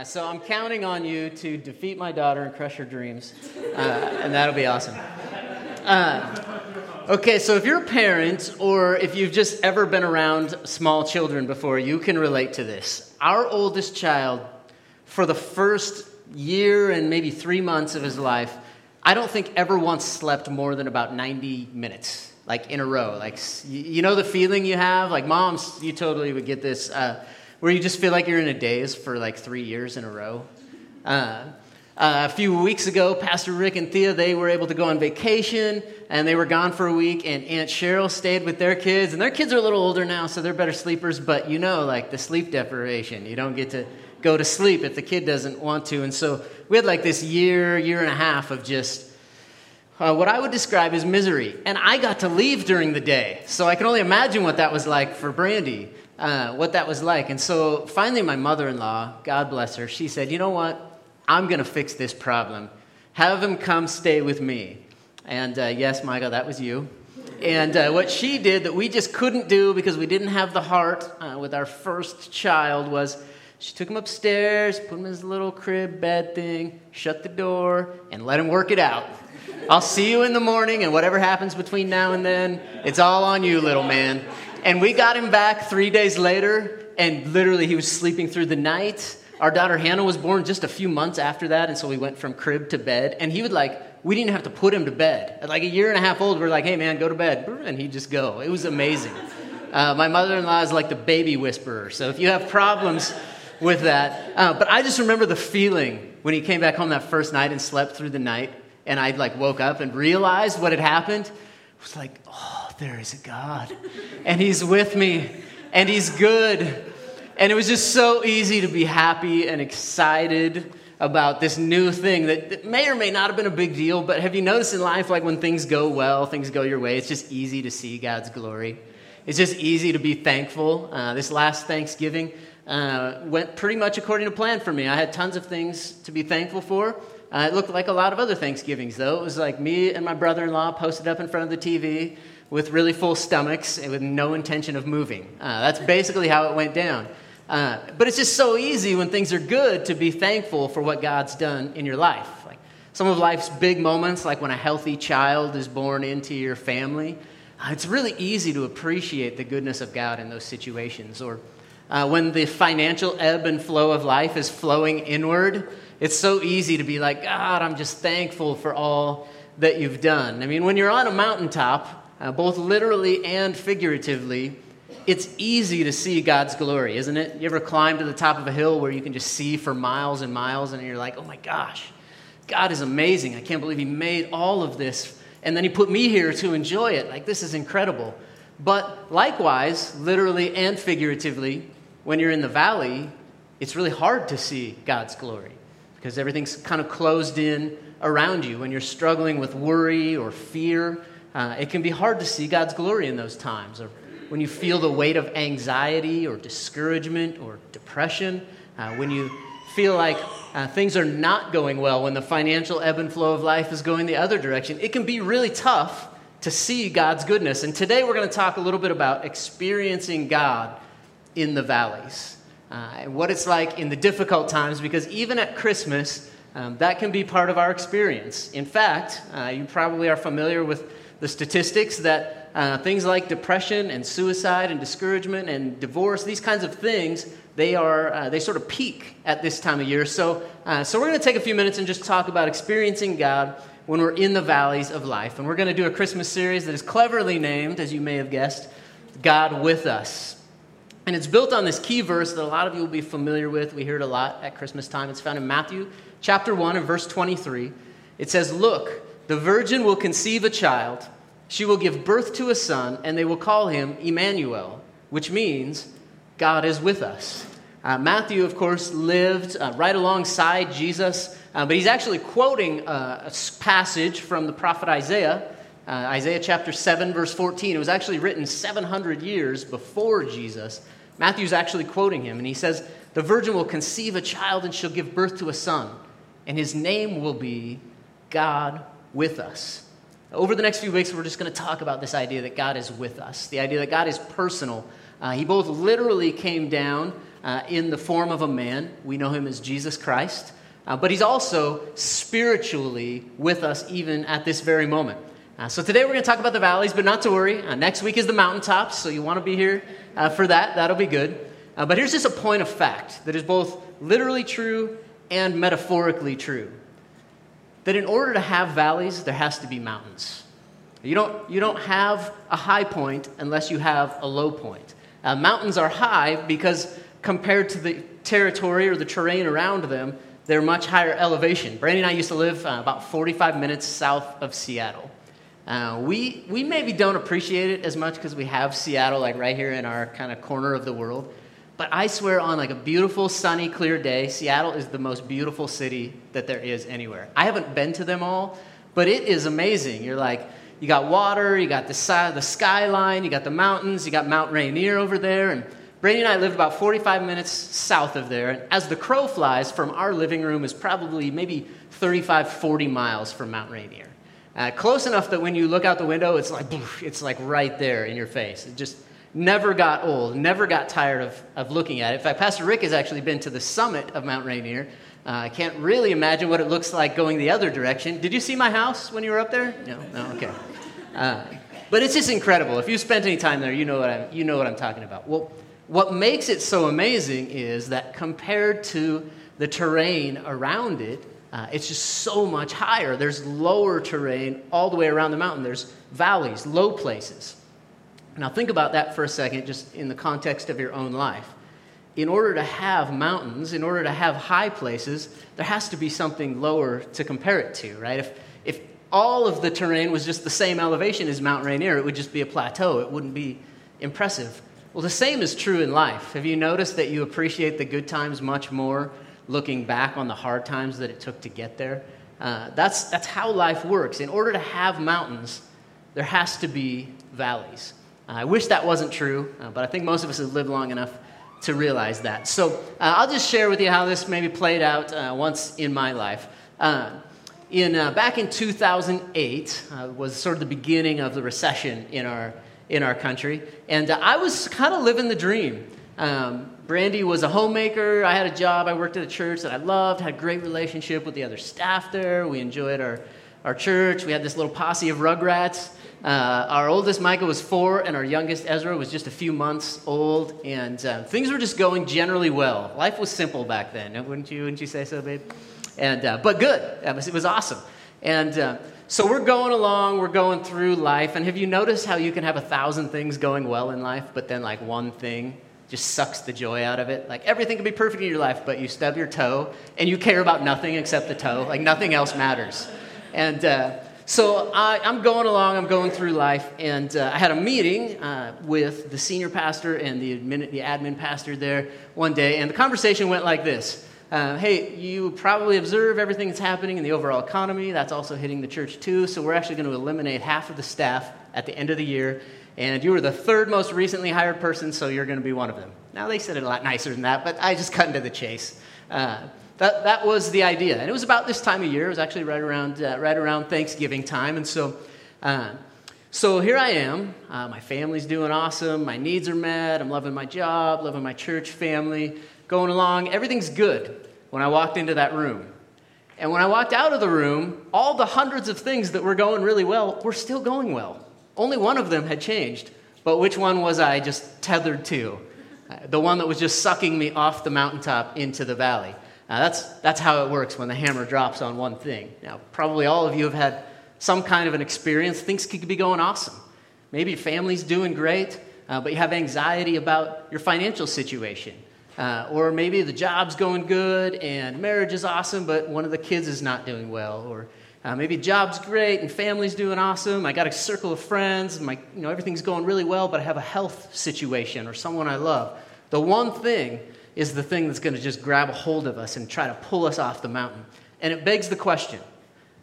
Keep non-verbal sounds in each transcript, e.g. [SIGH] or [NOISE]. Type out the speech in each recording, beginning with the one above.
Uh, so I'm counting on you to defeat my daughter and crush her dreams, uh, and that'll be awesome. Uh, okay, so if you're a parent or if you've just ever been around small children before, you can relate to this. Our oldest child, for the first year and maybe three months of his life, I don't think ever once slept more than about 90 minutes, like in a row. Like, you know the feeling you have? Like, moms, you totally would get this. Where you just feel like you're in a daze for like three years in a row. Uh, uh, a few weeks ago, Pastor Rick and Thea, they were able to go on vacation and they were gone for a week, and Aunt Cheryl stayed with their kids. And their kids are a little older now, so they're better sleepers, but you know, like the sleep deprivation. You don't get to go to sleep if the kid doesn't want to. And so we had like this year, year and a half of just uh, what I would describe as misery. And I got to leave during the day, so I can only imagine what that was like for Brandy. Uh, what that was like. And so finally, my mother in law, God bless her, she said, You know what? I'm going to fix this problem. Have him come stay with me. And uh, yes, Michael, that was you. And uh, what she did that we just couldn't do because we didn't have the heart uh, with our first child was she took him upstairs, put him in his little crib bed thing, shut the door, and let him work it out. I'll see you in the morning, and whatever happens between now and then, it's all on you, little man. And we got him back three days later, and literally he was sleeping through the night. Our daughter Hannah was born just a few months after that, and so we went from crib to bed. And he would like, we didn't have to put him to bed. At like a year and a half old, we are like, hey man, go to bed. And he'd just go. It was amazing. Uh, my mother in law is like the baby whisperer. So if you have problems with that, uh, but I just remember the feeling when he came back home that first night and slept through the night, and I like woke up and realized what had happened. It was like, oh, there is a God, and He's with me, and He's good. And it was just so easy to be happy and excited about this new thing that, may or may not have been a big deal, but have you noticed in life, like when things go well, things go your way, it's just easy to see God's glory. It's just easy to be thankful. Uh, this last Thanksgiving uh, went pretty much according to plan for me. I had tons of things to be thankful for. Uh, it looked like a lot of other Thanksgivings, though. It was like me and my brother in law posted up in front of the TV with really full stomachs and with no intention of moving. Uh, that's basically how it went down. Uh, but it's just so easy when things are good to be thankful for what God's done in your life. Like some of life's big moments, like when a healthy child is born into your family, uh, it's really easy to appreciate the goodness of God in those situations. Or uh, when the financial ebb and flow of life is flowing inward, it's so easy to be like, God, I'm just thankful for all that you've done. I mean, when you're on a mountaintop, uh, both literally and figuratively, it's easy to see God's glory, isn't it? You ever climb to the top of a hill where you can just see for miles and miles, and you're like, oh my gosh, God is amazing. I can't believe He made all of this. And then He put me here to enjoy it. Like, this is incredible. But likewise, literally and figuratively, when you're in the valley, it's really hard to see God's glory because everything's kind of closed in around you. When you're struggling with worry or fear, uh, it can be hard to see God's glory in those times, or when you feel the weight of anxiety or discouragement or depression, uh, when you feel like uh, things are not going well, when the financial ebb and flow of life is going the other direction, it can be really tough to see God's goodness. And today we're going to talk a little bit about experiencing God in the valleys. Uh, and what it's like in the difficult times, because even at Christmas, um, that can be part of our experience. In fact, uh, you probably are familiar with the statistics that uh, things like depression and suicide and discouragement and divorce, these kinds of things, they are uh, they sort of peak at this time of year. So, uh, so we're going to take a few minutes and just talk about experiencing God when we're in the valleys of life. And we're going to do a Christmas series that is cleverly named, as you may have guessed, God with Us. And it's built on this key verse that a lot of you will be familiar with. We hear it a lot at Christmas time. It's found in Matthew chapter 1 and verse 23. It says, Look, the virgin will conceive a child. She will give birth to a son, and they will call him Emmanuel, which means God is with us. Uh, Matthew, of course, lived uh, right alongside Jesus, uh, but he's actually quoting uh, a passage from the prophet Isaiah, uh, Isaiah chapter 7, verse 14. It was actually written 700 years before Jesus. Matthew's actually quoting him, and he says, The virgin will conceive a child and she'll give birth to a son, and his name will be God with us. Over the next few weeks, we're just going to talk about this idea that God is with us, the idea that God is personal. Uh, he both literally came down uh, in the form of a man. We know him as Jesus Christ. Uh, but he's also spiritually with us even at this very moment. Uh, so today we're going to talk about the valleys, but not to worry. Uh, next week is the mountaintops, so you want to be here uh, for that. That'll be good. But here's just a point of fact that is both literally true and metaphorically true that in order to have valleys, there has to be mountains. You don't, you don't have a high point unless you have a low point. Uh, mountains are high because compared to the territory or the terrain around them, they're much higher elevation. Brandy and I used to live uh, about 45 minutes south of Seattle. Uh, we, we maybe don't appreciate it as much because we have Seattle like right here in our kind of corner of the world. But I swear on like a beautiful, sunny, clear day, Seattle is the most beautiful city that there is anywhere. I haven't been to them all, but it is amazing. You're like, you got water, you got the, side, the skyline, you got the mountains, you got Mount Rainier over there, and Brady and I lived about 45 minutes south of there. And as the crow flies, from our living room is probably maybe 35, 40 miles from Mount Rainier. Uh, close enough that when you look out the window, it's like, [LAUGHS] it's like right there in your face. It just never got old, never got tired of, of looking at it. In fact, Pastor Rick has actually been to the summit of Mount Rainier. Uh, I can't really imagine what it looks like going the other direction. Did you see my house when you were up there? No, no, okay. Uh, but it's just incredible. If you spent any time there, you know what I'm, you know what I'm talking about. Well, what makes it so amazing is that compared to the terrain around it, uh, it's just so much higher. There's lower terrain all the way around the mountain. There's valleys, low places. Now, think about that for a second, just in the context of your own life. In order to have mountains, in order to have high places, there has to be something lower to compare it to, right? If, if all of the terrain was just the same elevation as Mount Rainier, it would just be a plateau. It wouldn't be impressive. Well, the same is true in life. Have you noticed that you appreciate the good times much more looking back on the hard times that it took to get there? Uh, that's, that's how life works. In order to have mountains, there has to be valleys. Uh, I wish that wasn't true, uh, but I think most of us have lived long enough to realize that. So uh, I'll just share with you how this maybe played out uh, once in my life. Uh, in, back in 2008 was sort of the beginning of the recession in our in our country. And uh, I was kind of living the dream. Um, Brandy was a homemaker. I had a job. I worked at a church that I loved, had a great relationship with the other staff there. We enjoyed our, our church. We had this little posse of rugrats. Uh, our oldest Micah was four, and our youngest Ezra was just a few months old. And uh, things were just going generally well. Life was simple back then, wouldn't you? Wouldn't you say so, babe? And uh, but good. It was, it was awesome. And uh, so we're going along, we're going through life, and have you noticed how you can have a thousand things going well in life, but then like one thing just sucks the joy out of it? Like everything can be perfect in your life, but you stub your toe and you care about nothing except the toe. Like nothing else matters. And uh, so I, am going along, I'm going through life, and uh, I had a meeting uh, with the senior pastor and the admin, the admin pastor there one day, and the conversation went like this. Uh, hey, you probably observe everything that's happening in the overall economy. That's also hitting the church too. So we're actually going to eliminate half of the staff at the end of the year. And you were the third most recently hired person, so you're going to be one of them. Now, they said it a lot nicer than that, but I just cut into the chase. Uh, that, that was the idea. And it was about this time of year. It was actually right around, uh, right around Thanksgiving time. And so, uh, so here I am. Uh, my family's doing awesome. My needs are met. I'm loving my job, loving my church family going along. Everything's good when I walked into that room. And when I walked out of the room, all the hundreds of things that were going really well were still going well. Only one of them had changed. But which one was I just tethered to? Uh, the one that was just sucking me off the mountaintop into the valley. Now, that's, that's how it works when the hammer drops on one thing. Now, probably all of you have had some kind of an experience. Things could be going awesome. Maybe your family's doing great, uh, but you have anxiety about your financial situation. Uh, or maybe the job's going good and marriage is awesome, but one of the kids is not doing well. Or uh, maybe job's great and family's doing awesome. I got a circle of friends. My, you know, everything's going really well, but I have a health situation or someone I love. The one thing is the thing that's going to just grab a hold of us and try to pull us off the mountain. And it begs the question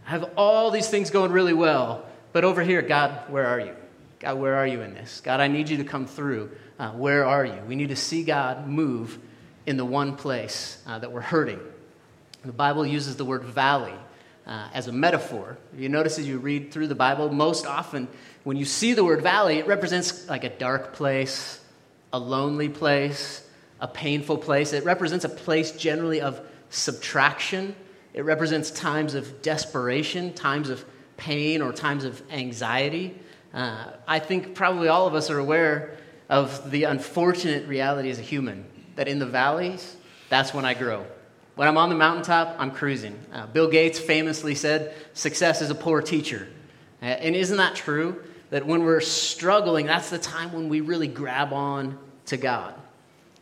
I have all these things going really well, but over here, God, where are you? God, where are you in this? God, I need you to come through. Uh, where are you? We need to see God move in the one place uh, that we're hurting. The Bible uses the word valley uh, as a metaphor. You notice as you read through the Bible, most often when you see the word valley, it represents like a dark place, a lonely place, a painful place. It represents a place generally of subtraction. It represents times of desperation, times of pain, or times of anxiety. Uh, I think probably all of us are aware of the unfortunate reality as a human that in the valleys, that's when I grow. When I'm on the mountaintop, I'm cruising. Uh, Bill Gates famously said, Success is a poor teacher. Uh, and isn't that true? That when we're struggling, that's the time when we really grab on to God.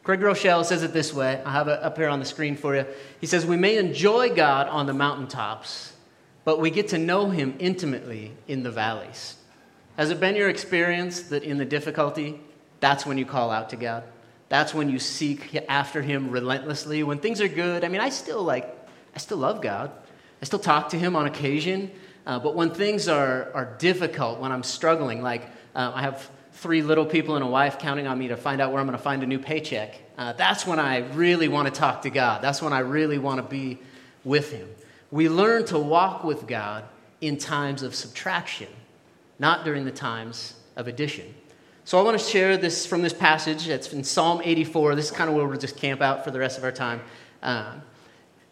Craig Groeschel says it this way. I have it up here on the screen for you. He says, We may enjoy God on the mountaintops, but we get to know Him intimately in the valleys. Has it been your experience that in the difficulty, that's when you call out to God? That's when you seek after Him relentlessly. When things are good, I mean, I still like, I still love God. I still talk to Him on occasion. Uh, but when things are, are difficult, when I'm struggling, like uh, I have three little people and a wife counting on me to find out where I'm going to find a new paycheck, uh, that's when I really want to talk to God. That's when I really want to be with Him. We learn to walk with God in times of subtraction, not during the times of addition. So I want to share this from this passage. It's in Psalm 84. This is kind of where we'll just camp out for the rest of our time. Um,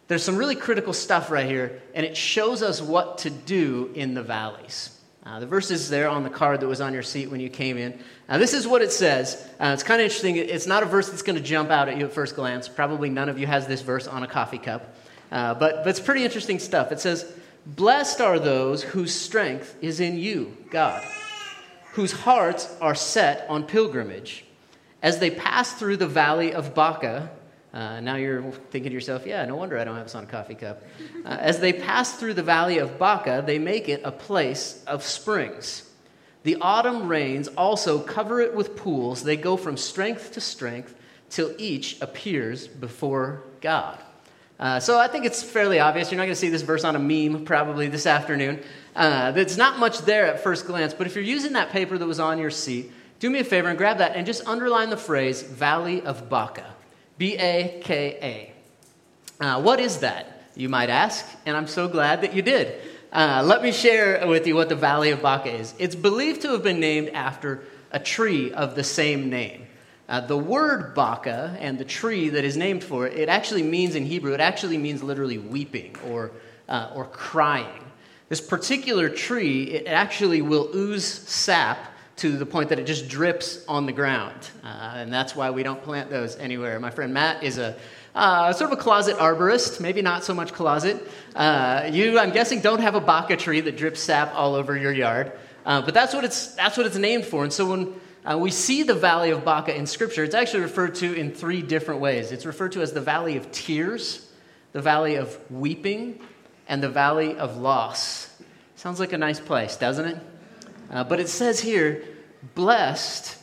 there's some really critical stuff right here, and it shows us what to do in the valleys. Uh, the verse is there on the card that was on your seat when you came in. Now, this is what it says. Uh, it's kind of interesting. It's not a verse that's going to jump out at you at first glance. Probably none of you has this verse on a coffee cup. Uh, but, but it's pretty interesting stuff. It says, Blessed are those whose strength is in you, God whose hearts are set on pilgrimage. As they pass through the valley of Baka, uh, now you're thinking to yourself, yeah, no wonder I don't have this on a coffee cup. Uh, as they pass through the valley of Baka, they make it a place of springs. The autumn rains also cover it with pools. They go from strength to strength till each appears before God. Uh, so I think it's fairly obvious. You're not going to see this verse on a meme probably this afternoon. Uh, there's not much there at first glance, but if you're using that paper that was on your seat, do me a favor and grab that and just underline the phrase Valley of Baka. B A K A. Uh, what is that, you might ask? And I'm so glad that you did. Uh, let me share with you what the Valley of Baka is. It's believed to have been named after a tree of the same name. Uh, the word Baka and the tree that is named for it, it actually means in Hebrew, it actually means literally weeping or, uh, or crying. This particular tree, it actually will ooze sap to the point that it just drips on the ground. Uh, and that's why we don't plant those anywhere. My friend Matt is a uh, sort of a closet arborist, maybe not so much closet. Uh, you, I'm guessing, don't have a baka tree that drips sap all over your yard. Uh, but that's what, it's, that's what it's named for. And so when uh, we see the valley of Baka in Scripture, it's actually referred to in three different ways. It's referred to as the valley of tears, the valley of weeping, and the valley of loss. Sounds like a nice place, doesn't it? Uh, but it says here, blessed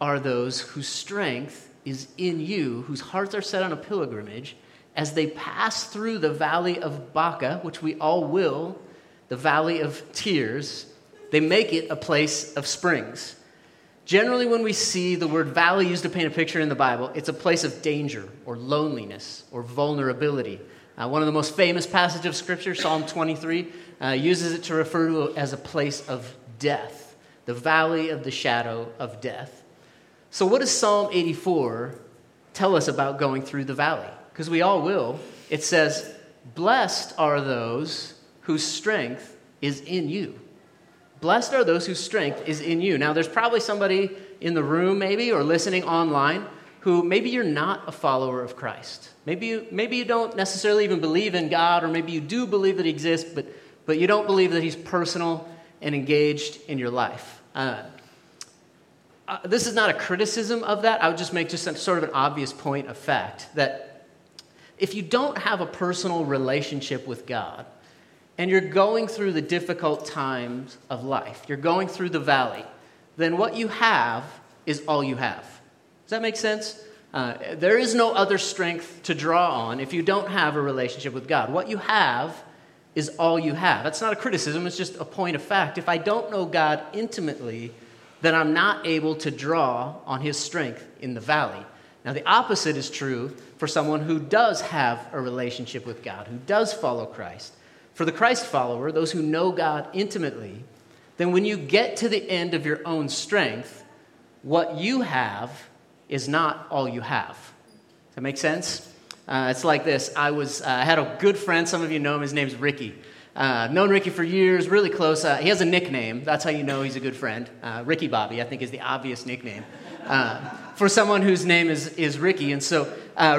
are those whose strength is in you, whose hearts are set on a pilgrimage, as they pass through the valley of Baka, which we all will, the valley of tears, they make it a place of springs. Generally, when we see the word valley used to paint a picture in the Bible, it's a place of danger or loneliness or vulnerability. Uh, one of the most famous passages of Scripture, Psalm 23, uh, uses it to refer to as a place of death, the valley of the shadow of death. So, what does Psalm 84 tell us about going through the valley? Because we all will. It says, Blessed are those whose strength is in you. Blessed are those whose strength is in you. Now, there's probably somebody in the room, maybe, or listening online who maybe you're not a follower of Christ. Maybe you, maybe you don't necessarily even believe in God, or maybe you do believe that He exists, but, but you don't believe that He's personal and engaged in your life. Uh, uh, this is not a criticism of that. I would just make just sort of an obvious point of fact that if you don't have a personal relationship with God, and you're going through the difficult times of life, you're going through the valley, then what you have is all you have. Does that make sense? Uh, there is no other strength to draw on if you don't have a relationship with God. What you have is all you have. That's not a criticism, it's just a point of fact. If I don't know God intimately, then I'm not able to draw on his strength in the valley. Now, the opposite is true for someone who does have a relationship with God, who does follow Christ. For the Christ follower, those who know God intimately, then when you get to the end of your own strength, what you have is not all you have. Does that make sense? Uh, it's like this. I was, uh, had a good friend. Some of you know him. His name's Ricky. Uh, known Ricky for years, really close. Uh, he has a nickname. That's how you know he's a good friend. Uh, Ricky Bobby, I think, is the obvious nickname uh, for someone whose name is, is Ricky. And so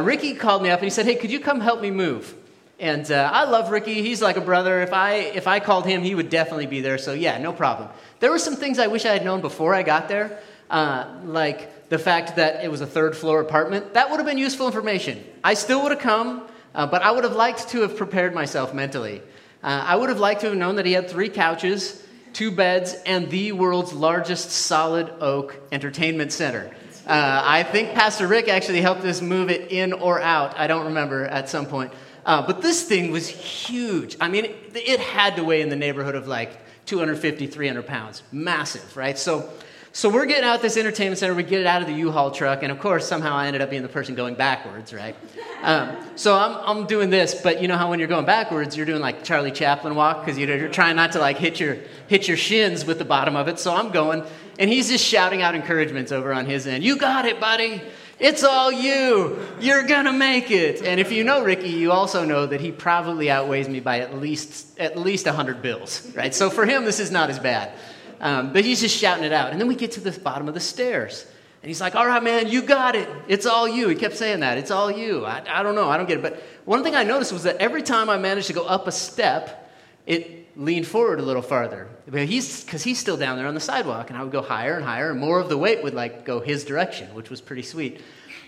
Ricky called me up and he said, Hey, could you come help me move? And I love Ricky. He's like a brother. If I, if I called him, he would definitely be there. So, yeah, no problem. There were some things I wish I had known before I got there, like the fact that it was a third floor apartment. That would have been useful information. I still would have come, but I would have liked to have prepared myself mentally. Uh, I would have liked to have known that he had three couches, two beds, and the world's largest solid oak entertainment center. Uh, I think Pastor Rick actually helped us move it in or out. I don't remember at some point. Uh, but this thing was huge. I mean, it, it, had to weigh in the neighborhood of like 250, 300 pounds. Massive, right? So so we're getting out this entertainment center. We get it out of the U-Haul truck, and of course, somehow I ended up being the person going backwards, right? Um, so I'm, I'm doing this, but you know how when you're going backwards, you're doing like Charlie Chaplin walk because you're, you're trying not to like hit your hit your shins with the bottom of it. So I'm going, and he's just shouting out encouragements over on his end. You got it, buddy. It's all you. You're gonna make it. And if you know Ricky, you also know that he probably outweighs me by at least at least 100 bills, right? So for him, this is not as bad. Um, but he's just shouting it out. And then we get to the bottom of the stairs. And he's like, All right, man, you got it. It's all you. He kept saying that. It's all you. I, I don't know. I don't get it. But one thing I noticed was that every time I managed to go up a step, it leaned forward a little farther. Because he's, he's still down there on the sidewalk. And I would go higher and higher, and more of the weight would like go his direction, which was pretty sweet.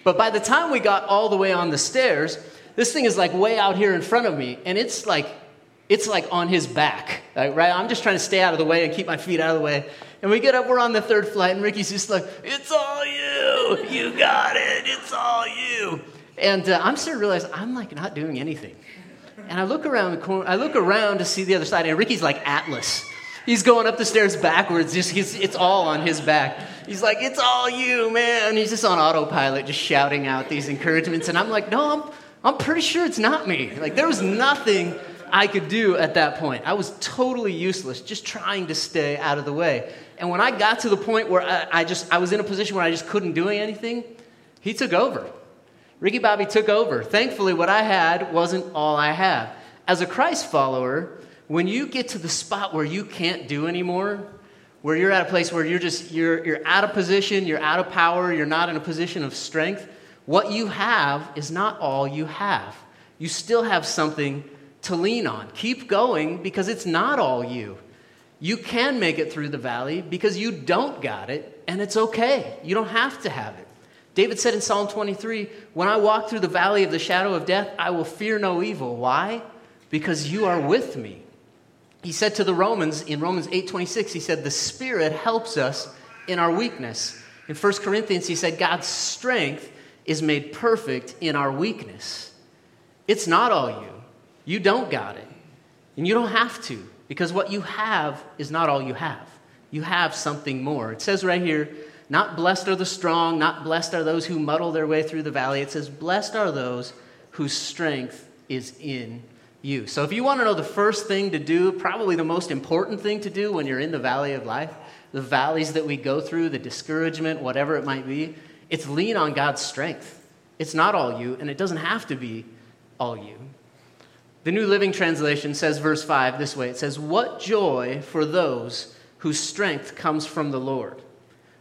But by the time we got all the way on the stairs, this thing is like way out here in front of me. And it's like it's like on his back, right? I'm just trying to stay out of the way and keep my feet out of the way. And we get up, we're on the third flight, and Ricky's just like, It's all you. You got it. It's all you. And uh, I'm starting to realize I'm like not doing anything. And I look around the corner, I look around to see the other side, and Ricky's like Atlas. He's going up the stairs backwards. Just, it's all on his back. He's like, It's all you, man. He's just on autopilot, just shouting out these encouragements. And I'm like, No, I'm, I'm pretty sure it's not me. Like, there was nothing I could do at that point. I was totally useless, just trying to stay out of the way. And when I got to the point where I, I just I was in a position where I just couldn't do anything, he took over. Ricky Bobby took over. Thankfully, what I had wasn't all I had. As a Christ follower, when you get to the spot where you can't do anymore, where you're at a place where you're just you're, you're out of position, you're out of power, you're not in a position of strength, what you have is not all you have. You still have something to lean on. Keep going because it's not all you. You can make it through the valley because you don't got it, and it's okay. You don't have to have it. David said in Psalm 23 When I walk through the valley of the shadow of death, I will fear no evil. Why? Because you are with me. He said to the Romans in Romans 8:26 he said the spirit helps us in our weakness. In 1 Corinthians he said God's strength is made perfect in our weakness. It's not all you. You don't got it. And you don't have to, because what you have is not all you have. You have something more. It says right here, not blessed are the strong, not blessed are those who muddle their way through the valley. It says, blessed are those whose strength is in you. So if you want to know the first thing to do, probably the most important thing to do when you're in the valley of life, the valleys that we go through, the discouragement, whatever it might be, it's lean on God's strength. It's not all you, and it doesn't have to be all you. The New Living Translation says, verse 5, this way it says, What joy for those whose strength comes from the Lord,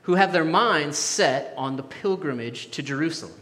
who have their minds set on the pilgrimage to Jerusalem.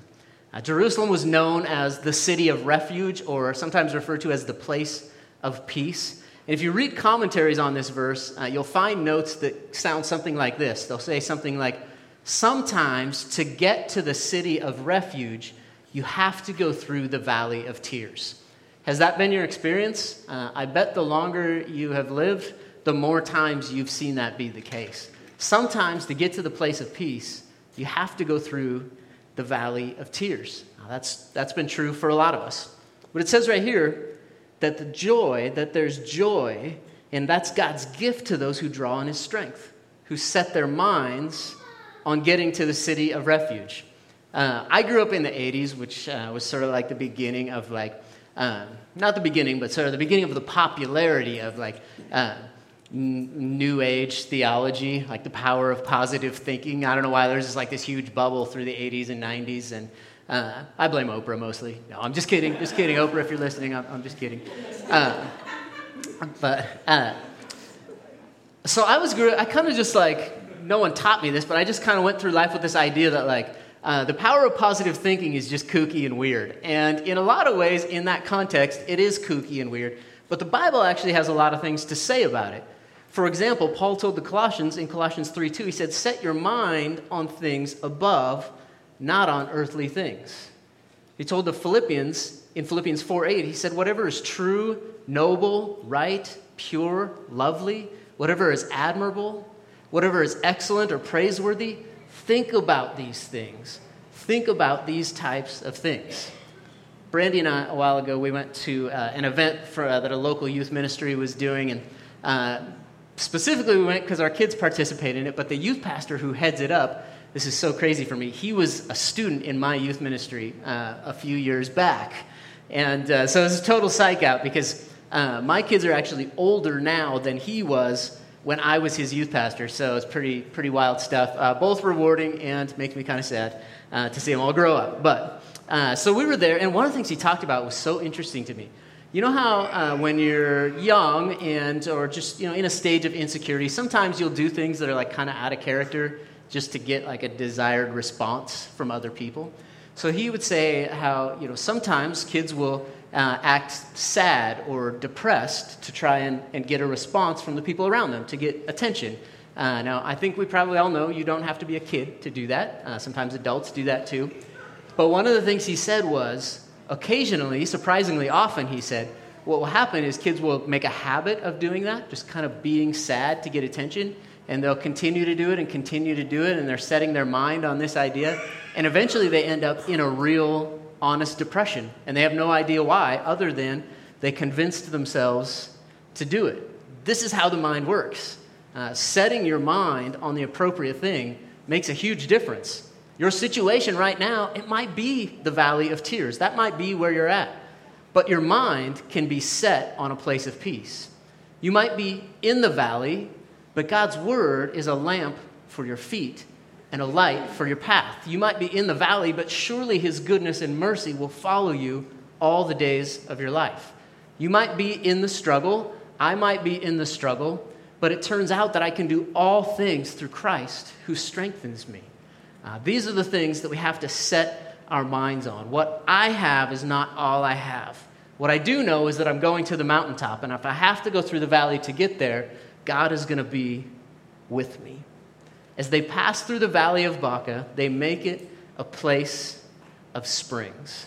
Uh, Jerusalem was known as the city of refuge, or sometimes referred to as the place of peace. And if you read commentaries on this verse, uh, you'll find notes that sound something like this. They'll say something like, Sometimes to get to the city of refuge, you have to go through the valley of tears. Has that been your experience? Uh, I bet the longer you have lived, the more times you've seen that be the case. Sometimes to get to the place of peace, you have to go through the valley of tears. Now, that's, that's been true for a lot of us. But it says right here that the joy, that there's joy, and that's God's gift to those who draw on his strength, who set their minds on getting to the city of refuge. Uh, I grew up in the 80s, which uh, was sort of like the beginning of like um, not the beginning, but sort of the beginning of the popularity of like uh, n- New Age theology, like the power of positive thinking. I don't know why there's just like this huge bubble through the 80s and 90s, and Uh, I blame Oprah mostly. No, I'm just kidding. Just kidding. Oprah, if you're listening, I'm, I'm just kidding. Uh, but so I was, I kind of just like, no one taught me this, but I just kind of went through life with this idea that like, uh, the power of positive thinking is just kooky and weird. And in a lot of ways, in that context, it is kooky and weird. But the Bible actually has a lot of things to say about it. For example, Paul told the Colossians in Colossians 3 2, he said, Set your mind on things above, not on earthly things. He told the Philippians in Philippians 4 8, he said, Whatever is true, noble, right, pure, lovely, whatever is admirable, whatever is excellent or praiseworthy, think about these things. Think about these types of things. Brandy and I, a while ago, we went to uh, an event for, uh, that a local youth ministry was doing, and uh, specifically we went because our kids participate in it, but the youth pastor who heads it up, this is so crazy for me, he was a student in my youth ministry uh, a few years back. And uh, so was a total psych out because uh, my kids are actually older now than he was when I was his youth pastor. So it's pretty, pretty wild stuff. Uh, both rewarding and makes me kind of sad uh, to see them all grow up. But uh, so we were there, and one of the things he talked about was so interesting to me. You know how uh, when you're young and or just you know in a stage of insecurity, sometimes you'll do things that are like kind of out of character just to get like a desired response from other people. So he would say how you know sometimes kids will uh, act sad or depressed to try and, and get a response from the people around them, to get attention. Uh, now, I think we probably all know you don't have to be a kid to do that. Uh, sometimes adults do that too. But one of the things he said was occasionally, surprisingly often, he said, what will happen is kids will make a habit of doing that, just kind of being sad to get attention, and they'll continue to do it and continue to do it, and they're setting their mind on this idea, and eventually they end up in a real honest depression. And they have no idea why, other than they convinced themselves to do it. This is how the mind works. Uh, setting your mind on the appropriate thing makes a huge difference. Your situation right now, it might be the valley of tears. That might be where you're at. But your mind can be set on a place of peace. You might be in the valley, but God's word is a lamp for your feet and a light for your path. You might be in the valley, but surely His goodness and mercy will follow you all the days of your life. You might be in the struggle. I might be in the struggle, but it turns out that I can do all things through Christ who strengthens me. Uh, these are the things that we have to set our minds on. What I have is not all I have. What I do know is that I'm going to the mountaintop, and if I have to go through the valley to get there, God is going to be with me. As they pass through the valley of Baka, they make it a place of springs.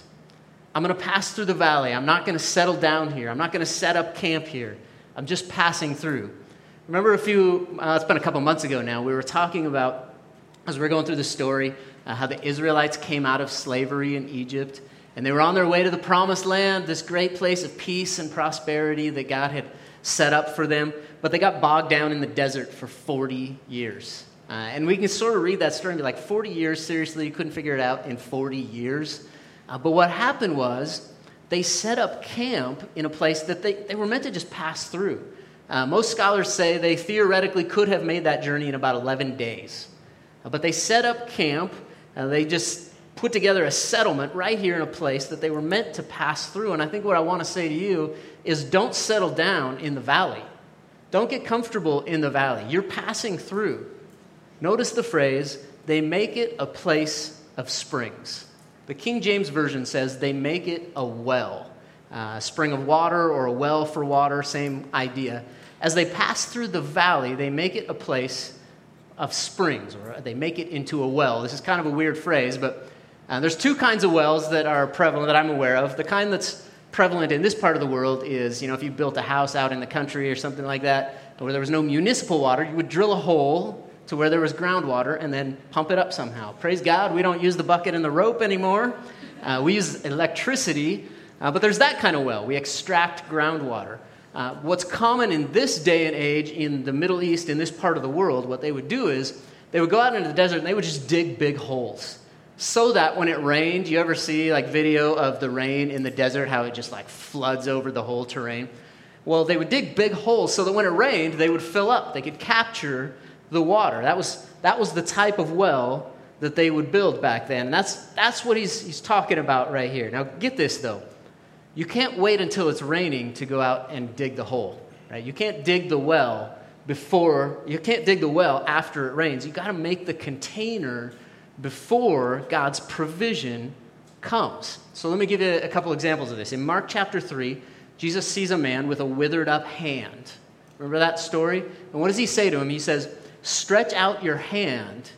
I'm going to pass through the valley. I'm not going to settle down here. I'm not going to set up camp here. I'm just passing through. Remember a few, uh, it's been a couple months ago now, we were talking about, as we were going through the story, uh, how the Israelites came out of slavery in Egypt and they were on their way to the promised land, this great place of peace and prosperity that God had set up for them, but they got bogged down in the desert for 40 years. Uh, and we can sort of read that story and be like, 40 years, seriously, you couldn't figure it out in 40 years. Uh, but what happened was they set up camp in a place that they, they were meant to just pass through. Uh, most scholars say they theoretically could have made that journey in about 11 days. Uh, but they set up camp, and they just put together a settlement right here in a place that they were meant to pass through. And I think what I want to say to you is don't settle down in the valley. Don't get comfortable in the valley. You're passing through. Notice the phrase, they make it a place of springs. The King James Version says they make it a well, uh, a spring of water or a well for water, same idea. As they pass through the valley, they make it a place of springs, or they make it into a well. This is kind of a weird phrase, but uh, there's two kinds of wells that are prevalent that I'm aware of. The kind that's prevalent in this part of the world is, you know, if you built a house out in the country or something like that, where there was no municipal water, you would drill a hole to where there was groundwater and then pump it up somehow. Praise God, we don't use the bucket and the rope anymore. Uh, we use electricity, uh, but there's that kind of well. We extract groundwater. Uh, what's common in this day and age in the Middle East, in this part of the world, what they would do is they would go out into the desert and they would just dig big holes so that when it rained, you ever see like video of the rain in the desert, how it just like floods over the whole terrain? Well, they would dig big holes so that when it rained, they would fill up. They could capture the water. That was, that was the type of well that they would build back then. And that's, that's what he's, he's talking about right here. Now, get this though. You can't wait until it's raining to go out and dig the hole, right? You can't dig the well before, you can't dig the well after it rains. You got to make the container before God's provision comes. So let me give you a couple examples of this. In Mark chapter 3, Jesus sees a man with a withered up hand. Remember that story? And what does he say to him? He says, Stretch out your hand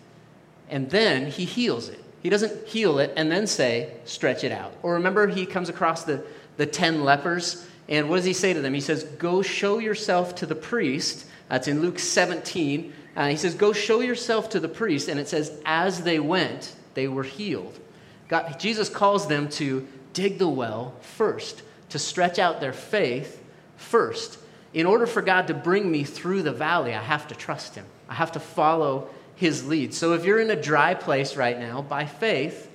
and then he heals it. He doesn't heal it and then say, stretch it out. Or remember, he comes across the, the 10 lepers, and what does he say to them? He says, Go show yourself to the priest. That's in Luke 17. Uh, he says, Go show yourself to the priest. And it says, As they went, they were healed. God, Jesus calls them to dig the well first, to stretch out their faith first. In order for God to bring me through the valley, I have to trust Him. I have to follow his lead. So if you're in a dry place right now, by faith,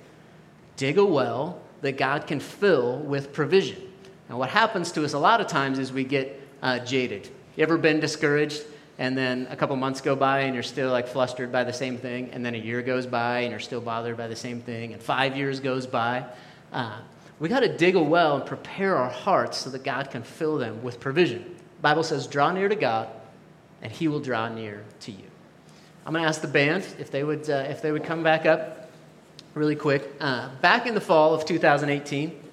dig a well that God can fill with provision. Now, what happens to us a lot of times is we get uh, jaded. You ever been discouraged? And then a couple months go by and you're still like flustered by the same thing. And then a year goes by and you're still bothered by the same thing. And five years goes by. Uh, we got to dig a well and prepare our hearts so that God can fill them with provision. The Bible says, draw near to God and he will draw near to you. I'm going to ask the band if they would, uh, if they would come back up really quick. Uh, back in the fall of 2018,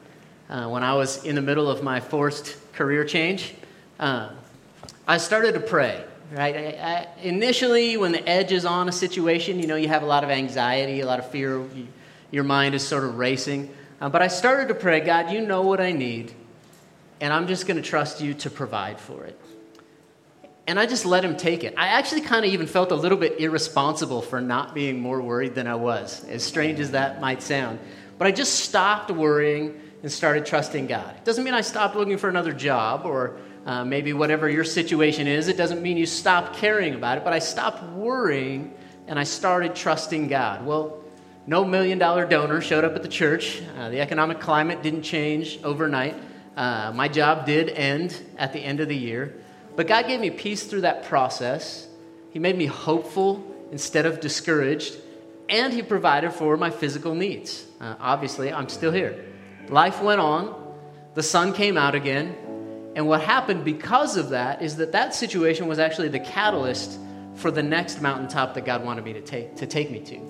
uh, when I was in the middle of my forced career change, uh, I started to pray. Right? I, I, initially, when the edge is on a situation, you know, you have a lot of anxiety, a lot of fear. You, your mind is sort of racing. Uh, but I started to pray, God, you know what I need, and I'm just going to trust you to provide for it and I just let him take it. I actually kind of even felt a little bit irresponsible for not being more worried than I was, as strange as that might sound. But I just stopped worrying and started trusting God. It doesn't mean I stopped looking for another job or uh, maybe whatever your situation is. It doesn't mean you stop caring about it, but I stopped worrying and I started trusting God. Well, no million dollar donor showed up at the church. Uh, the economic climate didn't change overnight. Uh, my job did end at the end of the year. But God gave me peace through that process. He made me hopeful instead of discouraged, and He provided for my physical needs. Uh, obviously, I'm still here. Life went on, the sun came out again, and what happened because of that is that that situation was actually the catalyst for the next mountaintop that God wanted me to take, to take me to.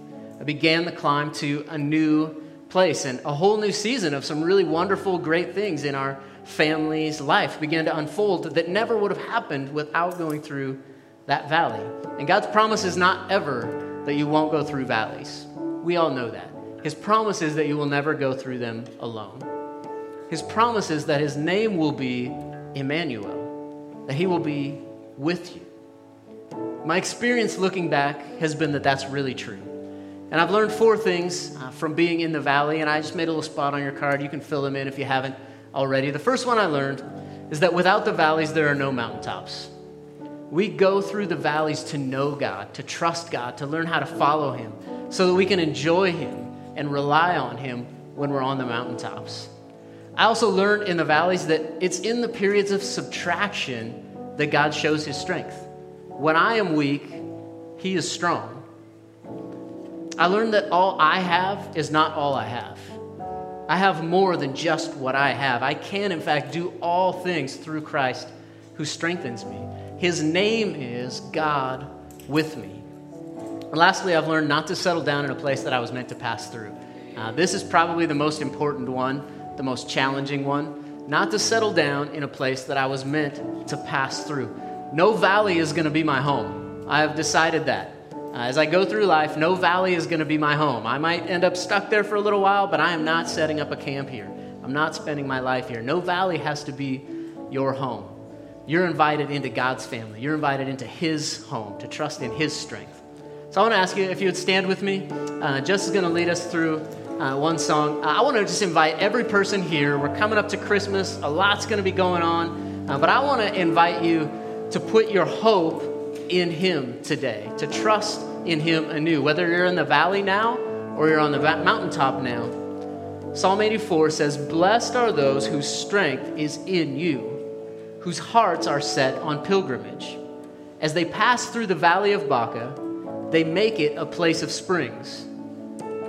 I began the climb to a new place and a whole new season of some really wonderful, great things in our family's life began to unfold that never would have happened without going through that valley. And God's promise is not ever that you won't go through valleys. We all know that. His promise is that you will never go through them alone. His promise is that His name will be Emmanuel, that He will be with you. My experience looking back has been that that's really true. And I've learned four things uh, from being in the valley, and I just made a little spot on your card. You can fill them in if you haven't already. The first one I learned is that without the valleys, there are no mountaintops. We go through the valleys to know God, to trust God, to learn how to follow Him, so that we can enjoy Him and rely on Him when we're on the mountaintops. I also learned in the valleys that it's in the periods of subtraction that God shows His strength. When I am weak, He is strong. I learned that all I have is not all I have. I have more than just what I have. I can, in fact, do all things through Christ who strengthens me. His name is God with me. And lastly, I've learned not to settle down in a place that I was meant to pass through. Uh, this is probably the most important one, the most challenging one. Not to settle down in a place that I was meant to pass through. No valley is going to be my home. I have decided that. Uh, as I go through life, no valley is going to be my home. I might end up stuck there for a little while, but I am not setting up a camp here. I'm not spending my life here. No valley has to be your home. You're invited into God's family. You're invited into His home to trust in His strength. So I want to ask you if you would stand with me. Uh, Jess is going to lead us through uh, one song. Uh, I want to just invite every person here. We're coming up to Christmas. A lot's going to be going on. Uh, but I want to invite you to put your hope in Him today, to trust in Him anew, whether you're in the valley now or you're on the mountaintop now. Psalm 84 says, Blessed are those whose strength is in you, whose hearts are set on pilgrimage. As they pass through the valley of Baka, they make it a place of springs.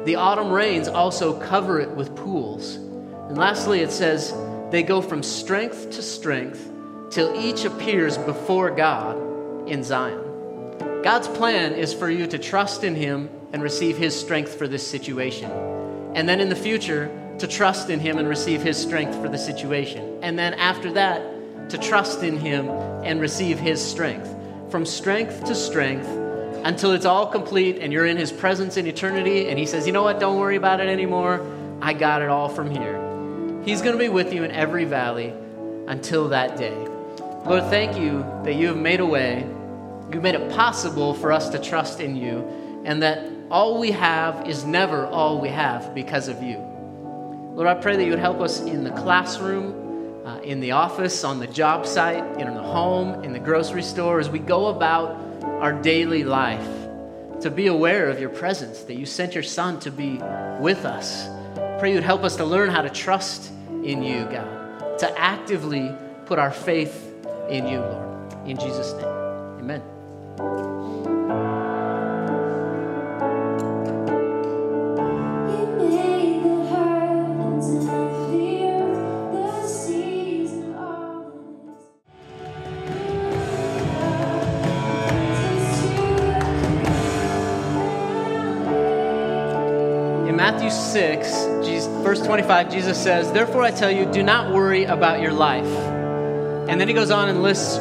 The autumn rains also cover it with pools. And lastly, it says, they go from strength to strength till each appears before God in Zion. God's plan is for you to trust in Him and receive His strength for this situation. And then in the future, to trust in Him and receive His strength for the situation. And then after that, to trust in Him and receive His strength. From strength to strength until it's all complete and you're in His presence in eternity. And He says, You know what? Don't worry about it anymore. I got it all from here. He's going to be with you in every valley until that day. Lord, thank you that you have made a way. You made it possible for us to trust in you, and that all we have is never all we have because of you. Lord, I pray that you would help us in the classroom, uh, in the office, on the job site, in the home, in the grocery store, as we go about our daily life, to be aware of your presence, that you sent your Son to be with us. Pray you'd help us to learn how to trust in you, God, to actively put our faith in you, Lord. In Jesus' name, amen. 25, Jesus says, Therefore I tell you, do not worry about your life. And then he goes on and lists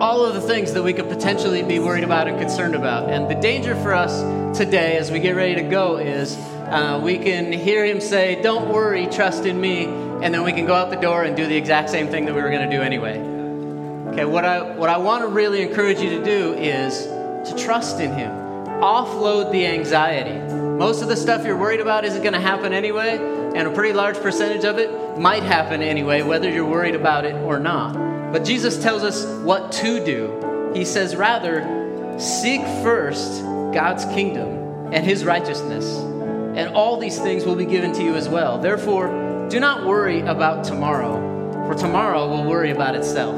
all of the things that we could potentially be worried about and concerned about. And the danger for us today, as we get ready to go, is uh, we can hear him say, Don't worry, trust in me. And then we can go out the door and do the exact same thing that we were going to do anyway. Okay, what I, what I want to really encourage you to do is to trust in him, offload the anxiety. Most of the stuff you're worried about isn't going to happen anyway, and a pretty large percentage of it might happen anyway, whether you're worried about it or not. But Jesus tells us what to do. He says, rather, seek first God's kingdom and his righteousness, and all these things will be given to you as well. Therefore, do not worry about tomorrow, for tomorrow will worry about itself.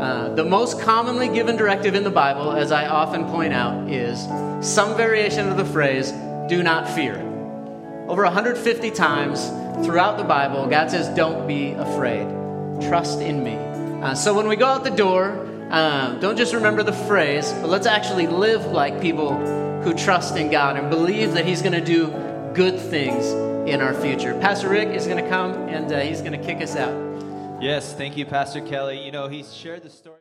Uh, the most commonly given directive in the Bible, as I often point out, is some variation of the phrase, do not fear. Over 150 times throughout the Bible, God says, don't be afraid. Trust in me. Uh, so when we go out the door, uh, don't just remember the phrase, but let's actually live like people who trust in God and believe that He's going to do good things in our future. Pastor Rick is going to come and uh, he's going to kick us out. Yes, thank you, Pastor Kelly. You know, he shared the story.